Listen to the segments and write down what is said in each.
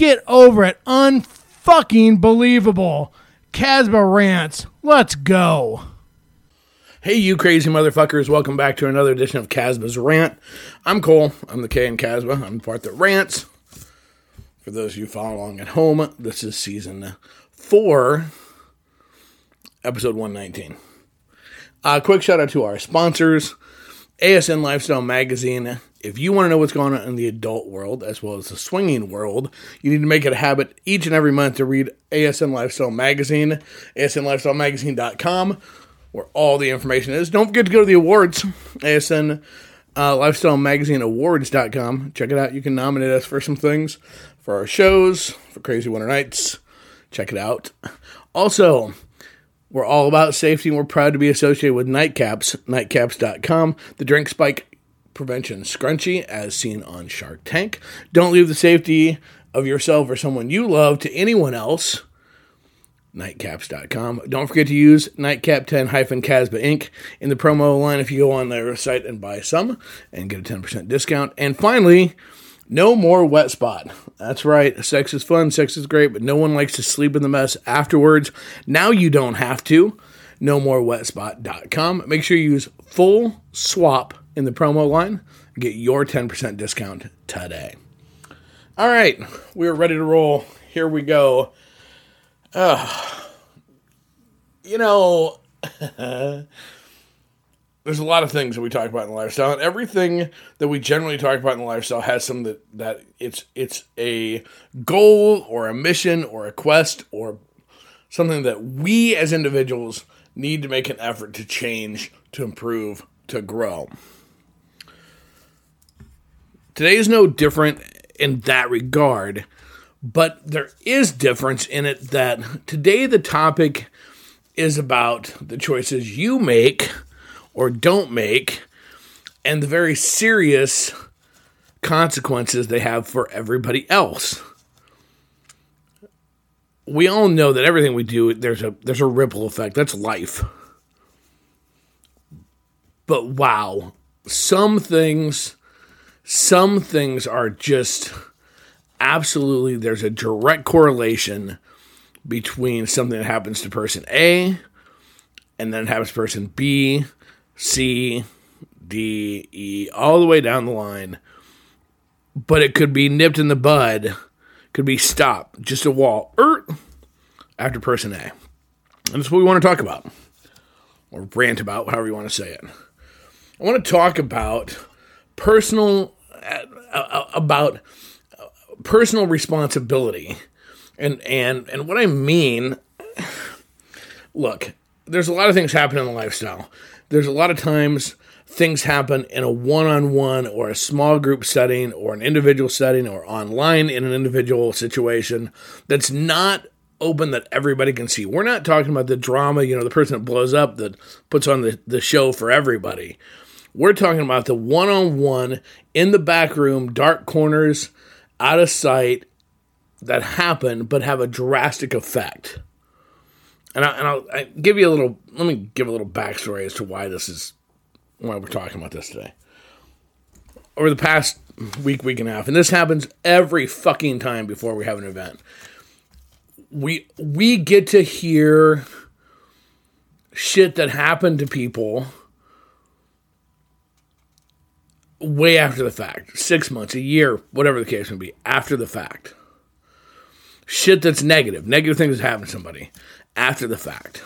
Get over it. Unfucking believable. Casba rants. Let's go. Hey, you crazy motherfuckers. Welcome back to another edition of Casba's Rant. I'm Cole. I'm the K in Casba. I'm the part that rants. For those of you following along at home, this is season four, episode 119. Uh, quick shout out to our sponsors, ASN Lifestyle Magazine. If you want to know what's going on in the adult world as well as the swinging world, you need to make it a habit each and every month to read ASN Lifestyle Magazine, asnlifestylemagazine.com, where all the information is. Don't forget to go to the awards, ASN uh, Lifestyle Magazine Awards.com. Check it out. You can nominate us for some things for our shows, for Crazy Winter Nights. Check it out. Also, we're all about safety and we're proud to be associated with Nightcaps, nightcaps.com, the drink spike prevention scrunchie as seen on Shark Tank. Don't leave the safety of yourself or someone you love to anyone else. Nightcaps.com. Don't forget to use Nightcap 10 hyphen Casba Inc. in the promo line if you go on their site and buy some and get a 10% discount. And finally, no more wet spot. That's right. Sex is fun, sex is great, but no one likes to sleep in the mess afterwards. Now you don't have to. No more wetspot.com. Make sure you use full swap in the promo line. Get your 10% discount today. All right, we're ready to roll. Here we go. Uh, you know, there's a lot of things that we talk about in the lifestyle, and everything that we generally talk about in the lifestyle has some that that it's it's a goal or a mission or a quest or something that we as individuals need to make an effort to change, to improve, to grow. Today is no different in that regard, but there is difference in it that today the topic is about the choices you make or don't make and the very serious consequences they have for everybody else. We all know that everything we do there's a there's a ripple effect. That's life. But wow, some things some things are just absolutely there's a direct correlation between something that happens to person A and then happens to person B, C, D, E, all the way down the line. But it could be nipped in the bud, could be stopped, just a wall, er, after person A. And that's what we want to talk about, or rant about, however you want to say it. I want to talk about personal uh, about personal responsibility. And and and what i mean look there's a lot of things happen in the lifestyle. There's a lot of times things happen in a one-on-one or a small group setting or an individual setting or online in an individual situation that's not open that everybody can see. We're not talking about the drama you know the person that blows up that puts on the, the show for everybody we're talking about the one on one in the back room, dark corners, out of sight that happen but have a drastic effect. And, I, and I'll I give you a little, let me give a little backstory as to why this is, why we're talking about this today. Over the past week, week and a half, and this happens every fucking time before we have an event, we, we get to hear shit that happened to people way after the fact, six months, a year, whatever the case may be, after the fact. Shit that's negative, negative things that happen to somebody after the fact.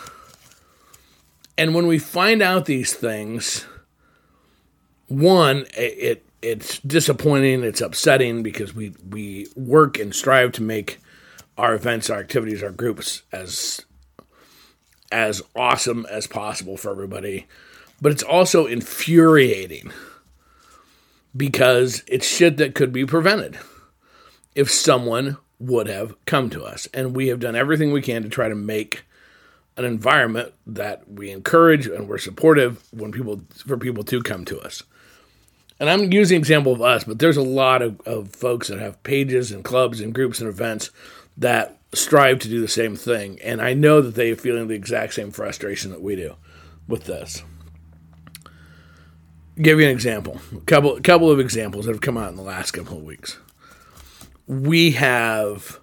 And when we find out these things, one, it it's disappointing, it's upsetting because we we work and strive to make our events, our activities, our groups as as awesome as possible for everybody. But it's also infuriating because it's shit that could be prevented if someone would have come to us. And we have done everything we can to try to make an environment that we encourage and we're supportive when people for people to come to us. And I'm using the example of us, but there's a lot of, of folks that have pages and clubs and groups and events that strive to do the same thing. And I know that they are feeling the exact same frustration that we do with this. Give you an example. A couple couple of examples that have come out in the last couple of weeks. We have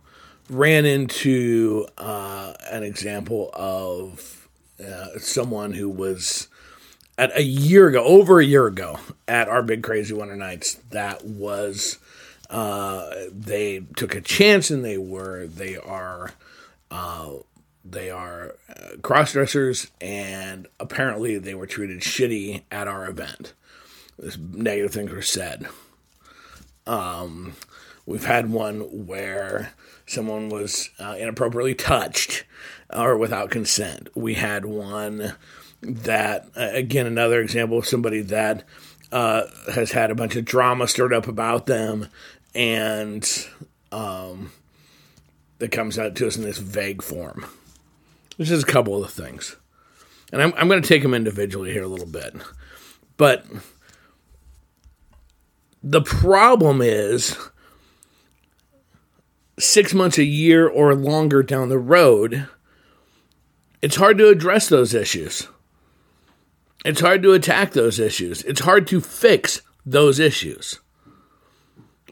ran into uh, an example of uh, someone who was at a year ago, over a year ago, at our big crazy winter nights. That was uh, they took a chance and they were they are uh, they are uh, cross dressers and apparently they were treated shitty at our event. Negative things were said. Um, we've had one where someone was uh, inappropriately touched or without consent. We had one that, again, another example of somebody that uh, has had a bunch of drama stirred up about them, and um, that comes out to us in this vague form. This is a couple of the things. And I'm, I'm going to take them individually here a little bit. But the problem is six months, a year, or longer down the road, it's hard to address those issues. It's hard to attack those issues. It's hard to fix those issues.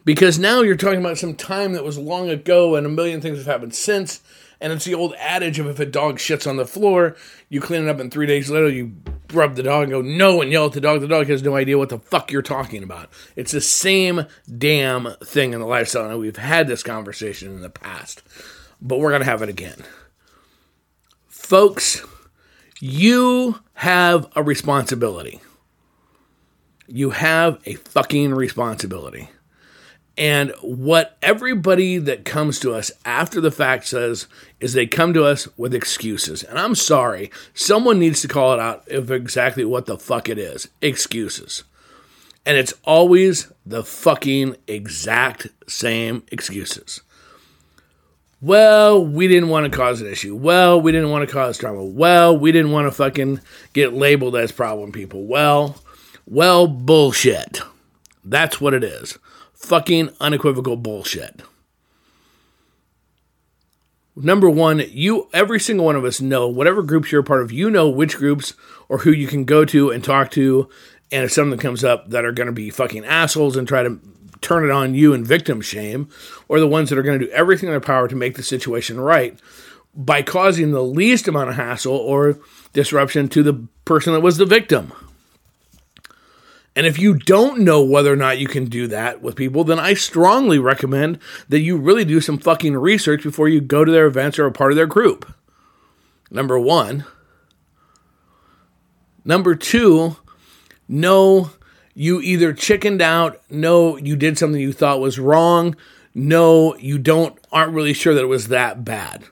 Because now you're talking about some time that was long ago and a million things have happened since. And it's the old adage of if a dog shits on the floor, you clean it up, and three days later you rub the dog and go no and yell at the dog. The dog has no idea what the fuck you're talking about. It's the same damn thing in the lifestyle. And we've had this conversation in the past, but we're going to have it again. Folks, you have a responsibility. You have a fucking responsibility. And what everybody that comes to us after the fact says is they come to us with excuses. And I'm sorry, someone needs to call it out of exactly what the fuck it is excuses. And it's always the fucking exact same excuses. Well, we didn't want to cause an issue. Well, we didn't want to cause drama. Well, we didn't want to fucking get labeled as problem people. Well, well, bullshit. That's what it is fucking unequivocal bullshit. Number one, you every single one of us know whatever groups you're a part of, you know which groups or who you can go to and talk to, and if something comes up that are going to be fucking assholes and try to turn it on you and victim shame, or the ones that are going to do everything in their power to make the situation right by causing the least amount of hassle or disruption to the person that was the victim. And if you don't know whether or not you can do that with people, then I strongly recommend that you really do some fucking research before you go to their events or a part of their group. Number one. Number two, no, you either chickened out, no, you did something you thought was wrong, no, you don't aren't really sure that it was that bad.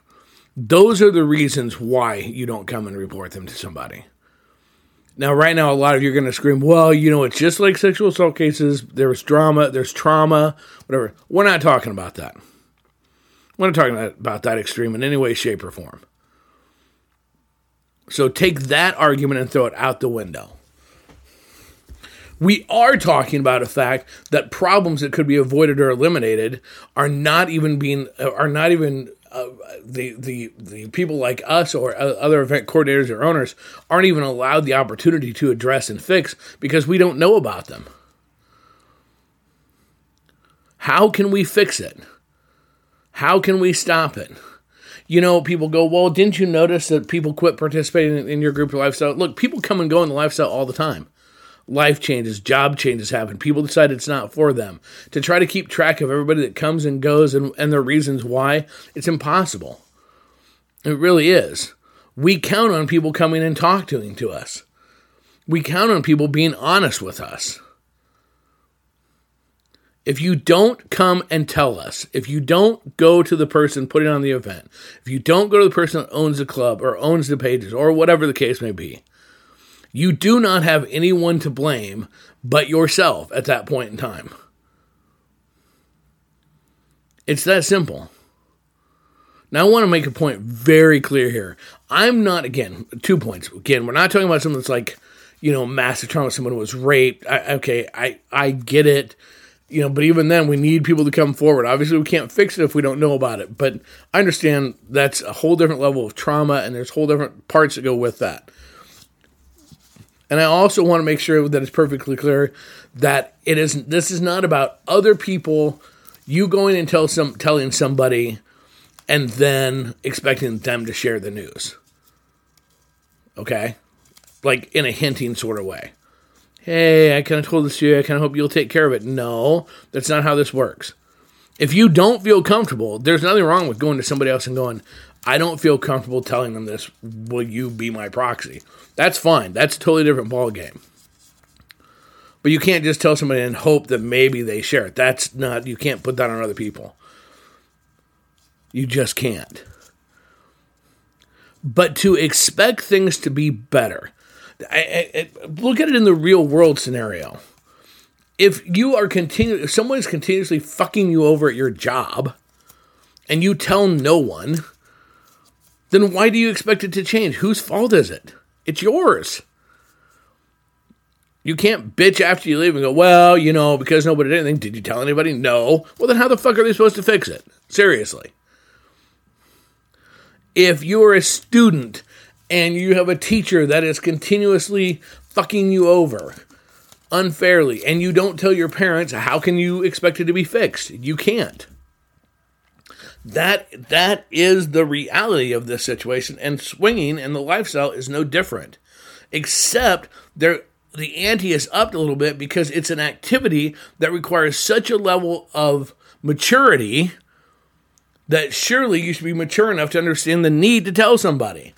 Those are the reasons why you don't come and report them to somebody. Now, right now, a lot of you are going to scream, well, you know, it's just like sexual assault cases. There's drama, there's trauma, whatever. We're not talking about that. We're not talking about that extreme in any way, shape, or form. So take that argument and throw it out the window. We are talking about a fact that problems that could be avoided or eliminated are not even being are not even uh, the the the people like us or other event coordinators or owners aren't even allowed the opportunity to address and fix because we don't know about them. How can we fix it? How can we stop it? You know, people go, well, didn't you notice that people quit participating in your group lifestyle? Look, people come and go in the lifestyle all the time life changes, job changes happen. People decide it's not for them. To try to keep track of everybody that comes and goes and, and the reasons why, it's impossible. It really is. We count on people coming and talking to us. We count on people being honest with us. If you don't come and tell us, if you don't go to the person putting on the event, if you don't go to the person that owns the club or owns the pages or whatever the case may be, you do not have anyone to blame but yourself at that point in time. It's that simple. Now, I want to make a point very clear here. I'm not, again, two points. Again, we're not talking about something that's like, you know, massive trauma, someone who was raped. I, okay, I, I get it. You know, but even then, we need people to come forward. Obviously, we can't fix it if we don't know about it. But I understand that's a whole different level of trauma, and there's whole different parts that go with that. And I also want to make sure that it's perfectly clear that it is. This is not about other people. You going and tell some telling somebody, and then expecting them to share the news. Okay, like in a hinting sort of way hey, I kind of told this to you. I kind of hope you'll take care of it. No, that's not how this works. If you don't feel comfortable, there's nothing wrong with going to somebody else and going, I don't feel comfortable telling them this. Will you be my proxy? That's fine. That's a totally different ball game. But you can't just tell somebody and hope that maybe they share it. That's not, you can't put that on other people. You just can't. But to expect things to be better, I, I, look at it in the real world scenario. If you are continu- if someone is continuously fucking you over at your job, and you tell no one, then why do you expect it to change? Whose fault is it? It's yours. You can't bitch after you leave and go, well, you know, because nobody did anything. Did you tell anybody? No. Well, then how the fuck are they supposed to fix it? Seriously. If you're a student and you have a teacher that is continuously fucking you over unfairly and you don't tell your parents how can you expect it to be fixed you can't that that is the reality of this situation and swinging and the lifestyle is no different except there the ante is upped a little bit because it's an activity that requires such a level of maturity that surely you should be mature enough to understand the need to tell somebody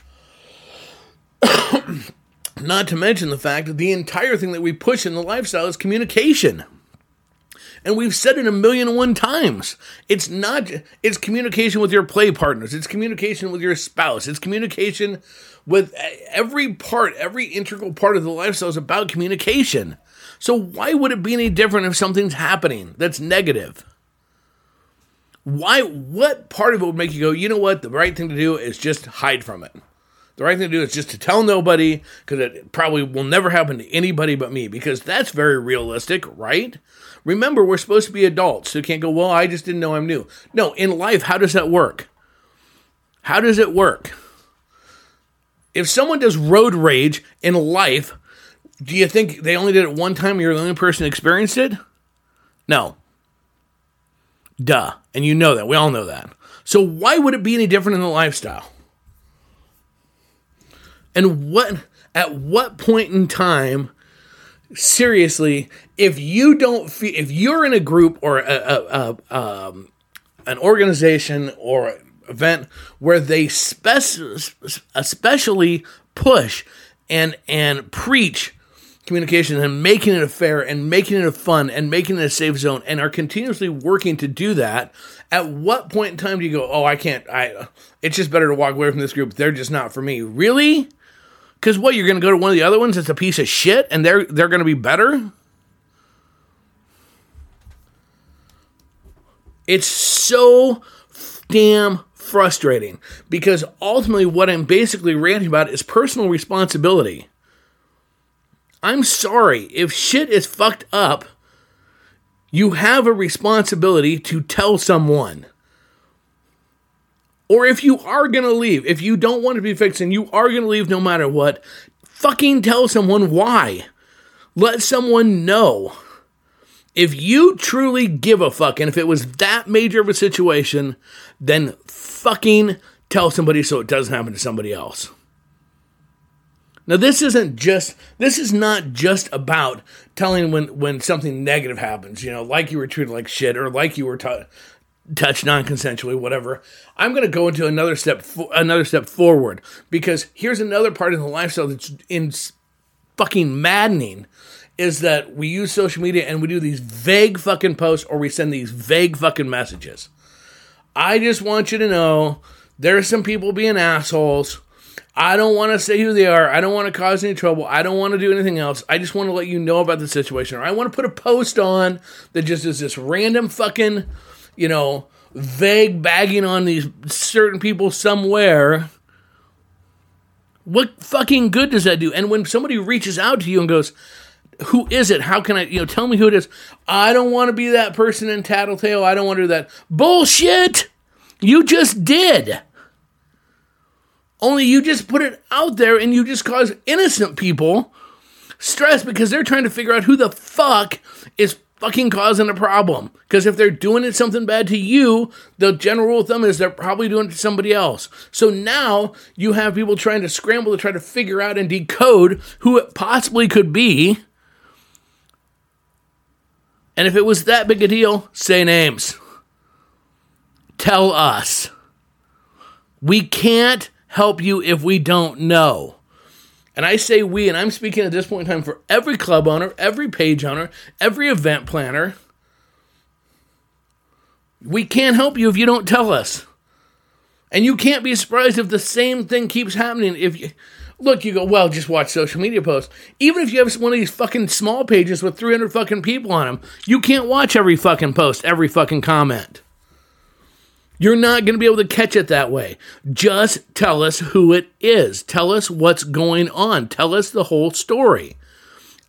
Not to mention the fact that the entire thing that we push in the lifestyle is communication. And we've said it a million and one times. It's not, it's communication with your play partners, it's communication with your spouse, it's communication with every part, every integral part of the lifestyle is about communication. So why would it be any different if something's happening that's negative? Why, what part of it would make you go, you know what, the right thing to do is just hide from it? The right thing to do is just to tell nobody because it probably will never happen to anybody but me because that's very realistic, right? Remember, we're supposed to be adults, you can't go, well, I just didn't know I'm new. No, in life, how does that work? How does it work? If someone does road rage in life, do you think they only did it one time you're the only person who experienced it? No. Duh. And you know that. We all know that. So why would it be any different in the lifestyle? And what at what point in time seriously if you don't feel if you're in a group or a, a, a um, an organization or event where they spec- especially push and and preach communication and making it a fair and making it a fun and making it a safe zone and are continuously working to do that at what point in time do you go oh i can't i it's just better to walk away from this group. They're just not for me. Really? Because what you're going to go to one of the other ones that's a piece of shit, and they're they're going to be better. It's so damn frustrating because ultimately, what I'm basically ranting about is personal responsibility. I'm sorry if shit is fucked up. You have a responsibility to tell someone. Or if you are going to leave, if you don't want to be fixed and you are going to leave no matter what, fucking tell someone why. Let someone know. If you truly give a fuck, and if it was that major of a situation, then fucking tell somebody so it doesn't happen to somebody else. Now this isn't just this is not just about telling when when something negative happens, you know, like you were treated like shit or like you were t- touch non-consensually whatever i'm going to go into another step another step forward because here's another part of the lifestyle that's in fucking maddening is that we use social media and we do these vague fucking posts or we send these vague fucking messages i just want you to know there's some people being assholes I don't want to say who they are. I don't want to cause any trouble. I don't want to do anything else. I just want to let you know about the situation. Or I want to put a post on that just is this random fucking you know, vague bagging on these certain people somewhere. What fucking good does that do? And when somebody reaches out to you and goes, who is it? How can I, you know, tell me who it is? I don't want to be that person in Tattletale. I don't want to do that. Bullshit! You just did. Only you just put it out there and you just cause innocent people stress because they're trying to figure out who the fuck is fucking causing a problem. Because if they're doing it something bad to you, the general rule of thumb is they're probably doing it to somebody else. So now you have people trying to scramble to try to figure out and decode who it possibly could be. And if it was that big a deal, say names. Tell us. We can't help you if we don't know. And I say we, and I'm speaking at this point in time for every club owner, every page owner, every event planner. We can't help you if you don't tell us. And you can't be surprised if the same thing keeps happening. If you look, you go, well, just watch social media posts. Even if you have one of these fucking small pages with 300 fucking people on them, you can't watch every fucking post, every fucking comment. You're not going to be able to catch it that way. Just tell us who it is. Tell us what's going on. Tell us the whole story.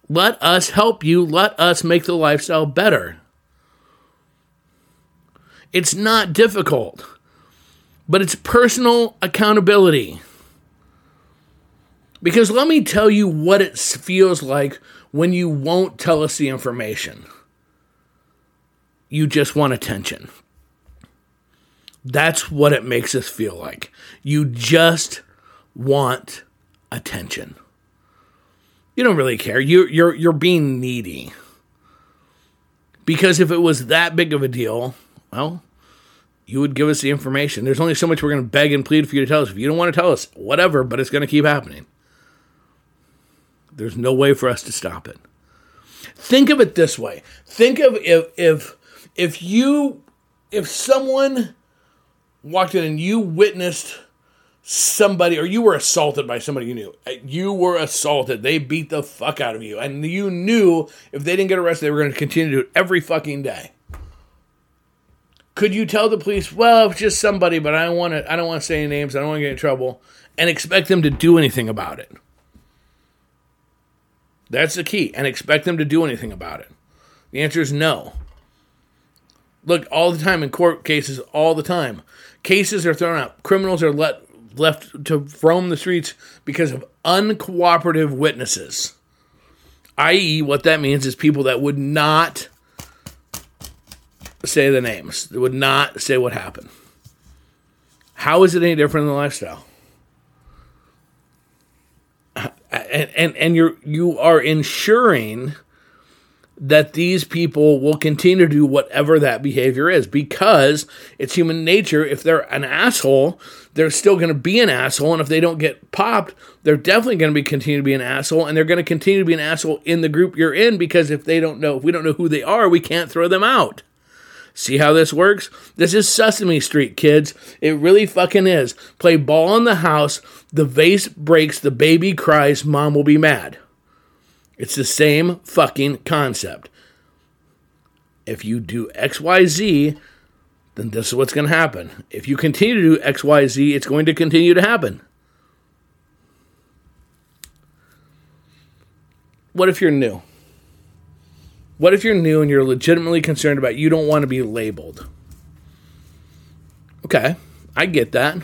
Let us help you. Let us make the lifestyle better. It's not difficult, but it's personal accountability. Because let me tell you what it feels like when you won't tell us the information. You just want attention. That's what it makes us feel like. You just want attention. You don't really care. You you're you're being needy. Because if it was that big of a deal, well, you would give us the information. There's only so much we're going to beg and plead for you to tell us. If you don't want to tell us, whatever, but it's going to keep happening. There's no way for us to stop it. Think of it this way. Think of if if if you if someone walked in and you witnessed somebody or you were assaulted by somebody you knew. You were assaulted. They beat the fuck out of you. And you knew if they didn't get arrested, they were going to continue to do it every fucking day. Could you tell the police, well, it's just somebody, but I don't want to I don't want to say any names, I don't want to get in trouble, and expect them to do anything about it? That's the key, and expect them to do anything about it. The answer is no. Look, all the time in court cases, all the time. Cases are thrown out. Criminals are let left to roam the streets because of uncooperative witnesses. I.e., what that means is people that would not say the names, they would not say what happened. How is it any different than the lifestyle? And, and, and you're you are ensuring that these people will continue to do whatever that behavior is because it's human nature. If they're an asshole, they're still going to be an asshole. And if they don't get popped, they're definitely going to be continue to be an asshole. And they're going to continue to be an asshole in the group you're in because if they don't know, if we don't know who they are, we can't throw them out. See how this works? This is Sesame Street, kids. It really fucking is. Play ball in the house, the vase breaks, the baby cries, mom will be mad. It's the same fucking concept. If you do XYZ, then this is what's going to happen. If you continue to do XYZ, it's going to continue to happen. What if you're new? What if you're new and you're legitimately concerned about you don't want to be labeled? Okay, I get that.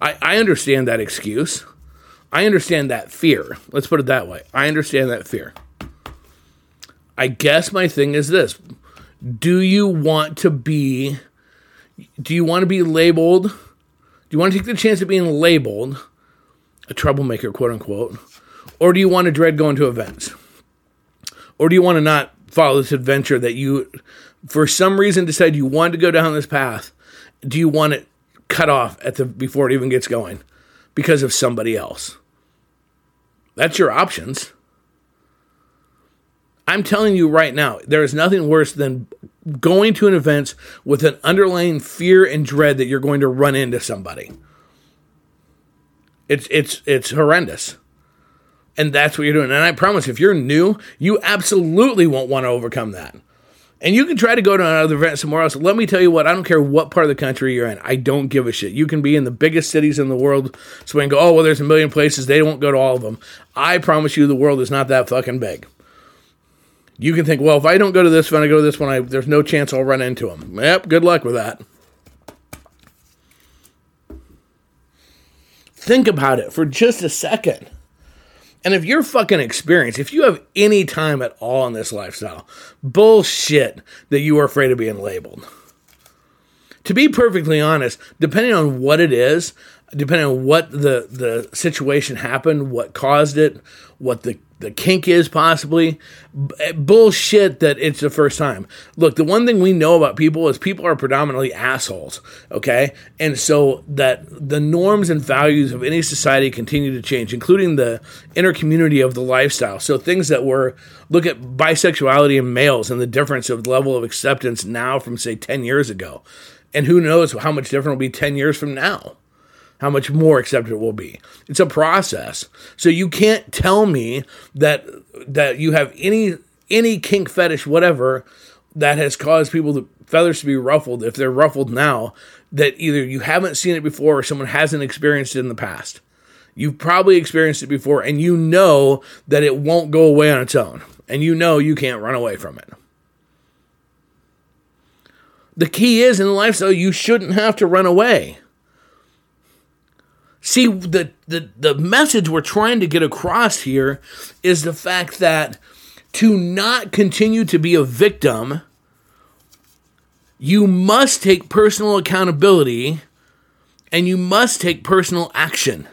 I, I understand that excuse. I understand that fear. Let's put it that way. I understand that fear. I guess my thing is this Do you want to be, do you want to be labeled? Do you want to take the chance of being labeled a troublemaker, quote unquote? Or do you want to dread going to events? Or do you want to not follow this adventure that you, for some reason, decide you want to go down this path? Do you want it cut off at the before it even gets going because of somebody else? That's your options. I'm telling you right now, there is nothing worse than going to an event with an underlying fear and dread that you're going to run into somebody. It's it's it's horrendous. And that's what you're doing. And I promise if you're new, you absolutely won't want to overcome that. And you can try to go to another event somewhere else. Let me tell you what, I don't care what part of the country you're in. I don't give a shit. You can be in the biggest cities in the world. So we can go, oh, well, there's a million places. They won't go to all of them. I promise you, the world is not that fucking big. You can think, well, if I don't go to this one, I go to this one, I, there's no chance I'll run into them. Yep, good luck with that. Think about it for just a second. And if you're fucking experienced, if you have any time at all in this lifestyle, bullshit that you are afraid of being labeled. To be perfectly honest, depending on what it is, depending on what the, the situation happened, what caused it, what the the kink is possibly eh, bullshit that it's the first time. Look, the one thing we know about people is people are predominantly assholes, okay? And so that the norms and values of any society continue to change, including the inner community of the lifestyle. So things that were look at bisexuality in males and the difference of level of acceptance now from say 10 years ago. And who knows how much different will be 10 years from now how much more accepted it will be. It's a process. So you can't tell me that that you have any any kink fetish whatever that has caused people to feathers to be ruffled if they're ruffled now that either you haven't seen it before or someone hasn't experienced it in the past. You've probably experienced it before and you know that it won't go away on its own and you know you can't run away from it. The key is in lifestyle you shouldn't have to run away. See, the, the, the message we're trying to get across here is the fact that to not continue to be a victim, you must take personal accountability and you must take personal action.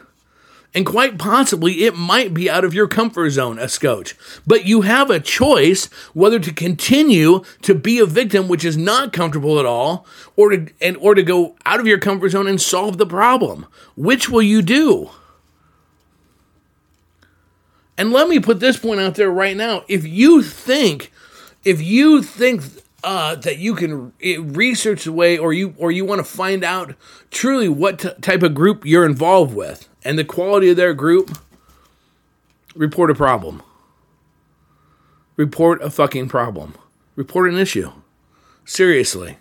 And quite possibly, it might be out of your comfort zone, a scotch. But you have a choice whether to continue to be a victim, which is not comfortable at all, or to and or to go out of your comfort zone and solve the problem. Which will you do? And let me put this point out there right now: if you think, if you think uh, that you can research the way, or you or you want to find out truly what t- type of group you're involved with and the quality of their group, report a problem. Report a fucking problem. Report an issue. Seriously.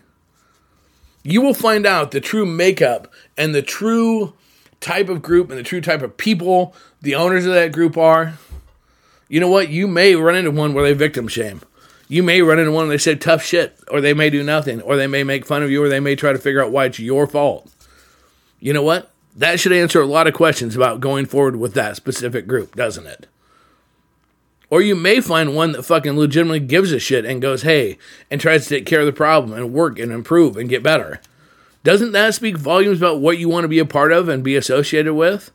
You will find out the true makeup and the true type of group and the true type of people the owners of that group are. You know what? You may run into one where they victim shame. You may run into one they say tough shit, or they may do nothing, or they may make fun of you, or they may try to figure out why it's your fault. You know what? That should answer a lot of questions about going forward with that specific group, doesn't it? Or you may find one that fucking legitimately gives a shit and goes, hey, and tries to take care of the problem and work and improve and get better. Doesn't that speak volumes about what you want to be a part of and be associated with?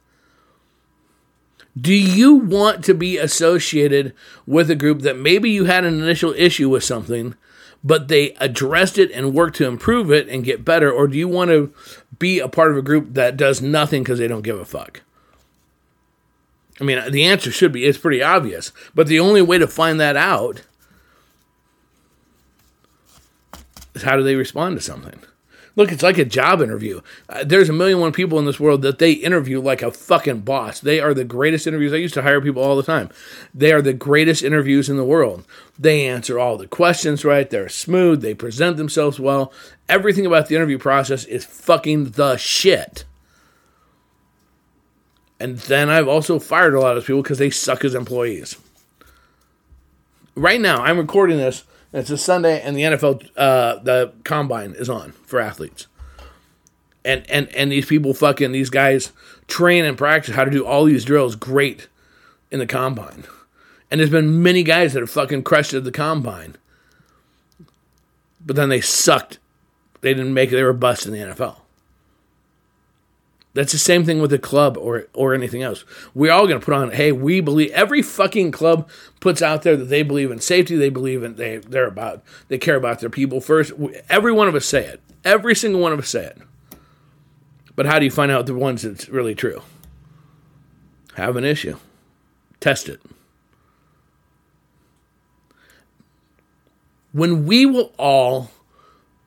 Do you want to be associated with a group that maybe you had an initial issue with something, but they addressed it and worked to improve it and get better? Or do you want to be a part of a group that does nothing because they don't give a fuck? I mean, the answer should be it's pretty obvious, but the only way to find that out is how do they respond to something? Look, it's like a job interview. Uh, there's a million one people in this world that they interview like a fucking boss. They are the greatest interviews. I used to hire people all the time. They are the greatest interviews in the world. They answer all the questions right. They're smooth. They present themselves well. Everything about the interview process is fucking the shit. And then I've also fired a lot of people because they suck as employees. Right now, I'm recording this it's a Sunday, and the NFL, uh, the combine is on for athletes. And, and and these people fucking these guys train and practice how to do all these drills great in the combine. And there's been many guys that have fucking crushed at the combine. But then they sucked. They didn't make it, they were bust in the NFL. That's the same thing with a club or or anything else. We're all going to put on, hey, we believe every fucking club puts out there that they believe in safety, they believe in they they're about they care about their people first. Every one of us say it. Every single one of us say it. But how do you find out the ones that's really true? Have an issue. Test it. When we will all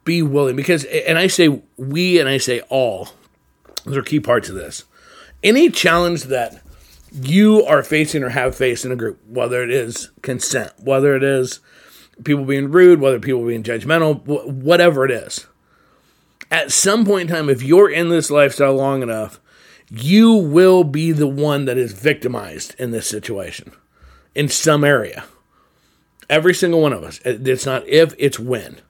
be willing because and I say we and I say all those are key parts of this. Any challenge that you are facing or have faced in a group, whether it is consent, whether it is people being rude, whether people being judgmental, whatever it is. At some point in time, if you're in this lifestyle long enough, you will be the one that is victimized in this situation in some area. Every single one of us. It's not if, it's when.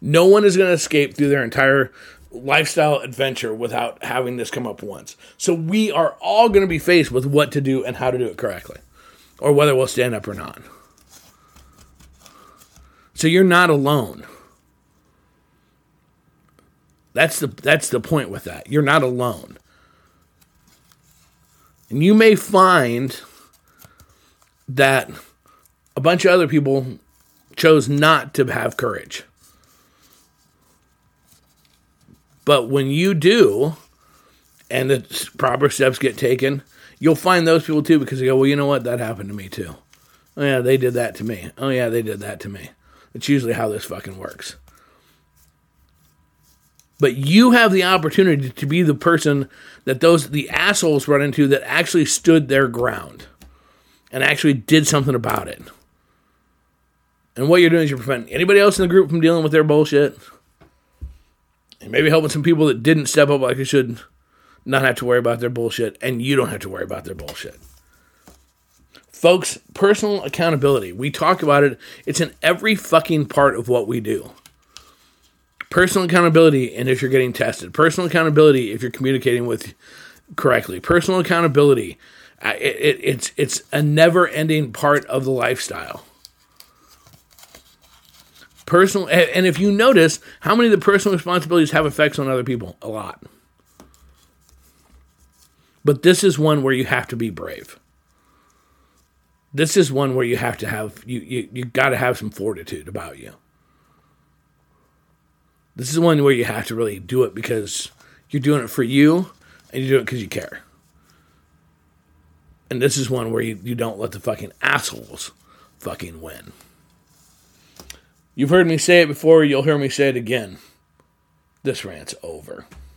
No one is going to escape through their entire lifestyle adventure without having this come up once. So we are all going to be faced with what to do and how to do it correctly, or whether we'll stand up or not. So you're not alone. That's the that's the point with that. You're not alone. And you may find that a bunch of other people chose not to have courage. But when you do, and the proper steps get taken, you'll find those people too because they go, well, you know what? That happened to me too. Oh, yeah, they did that to me. Oh, yeah, they did that to me. It's usually how this fucking works. But you have the opportunity to be the person that those the assholes run into that actually stood their ground and actually did something about it. And what you're doing is you're preventing anybody else in the group from dealing with their bullshit. And maybe helping some people that didn't step up like they should not have to worry about their bullshit. And you don't have to worry about their bullshit. Folks, personal accountability. We talk about it. It's in every fucking part of what we do. Personal accountability, and if you're getting tested. Personal accountability if you're communicating with correctly. Personal accountability. It, it, it's it's a never-ending part of the lifestyle. Personal, and if you notice, how many of the personal responsibilities have effects on other people? A lot. But this is one where you have to be brave. This is one where you have to have you you, you got to have some fortitude about you. This is one where you have to really do it because you're doing it for you and you do it because you care. And this is one where you, you don't let the fucking assholes fucking win. You've heard me say it before, you'll hear me say it again. This rant's over.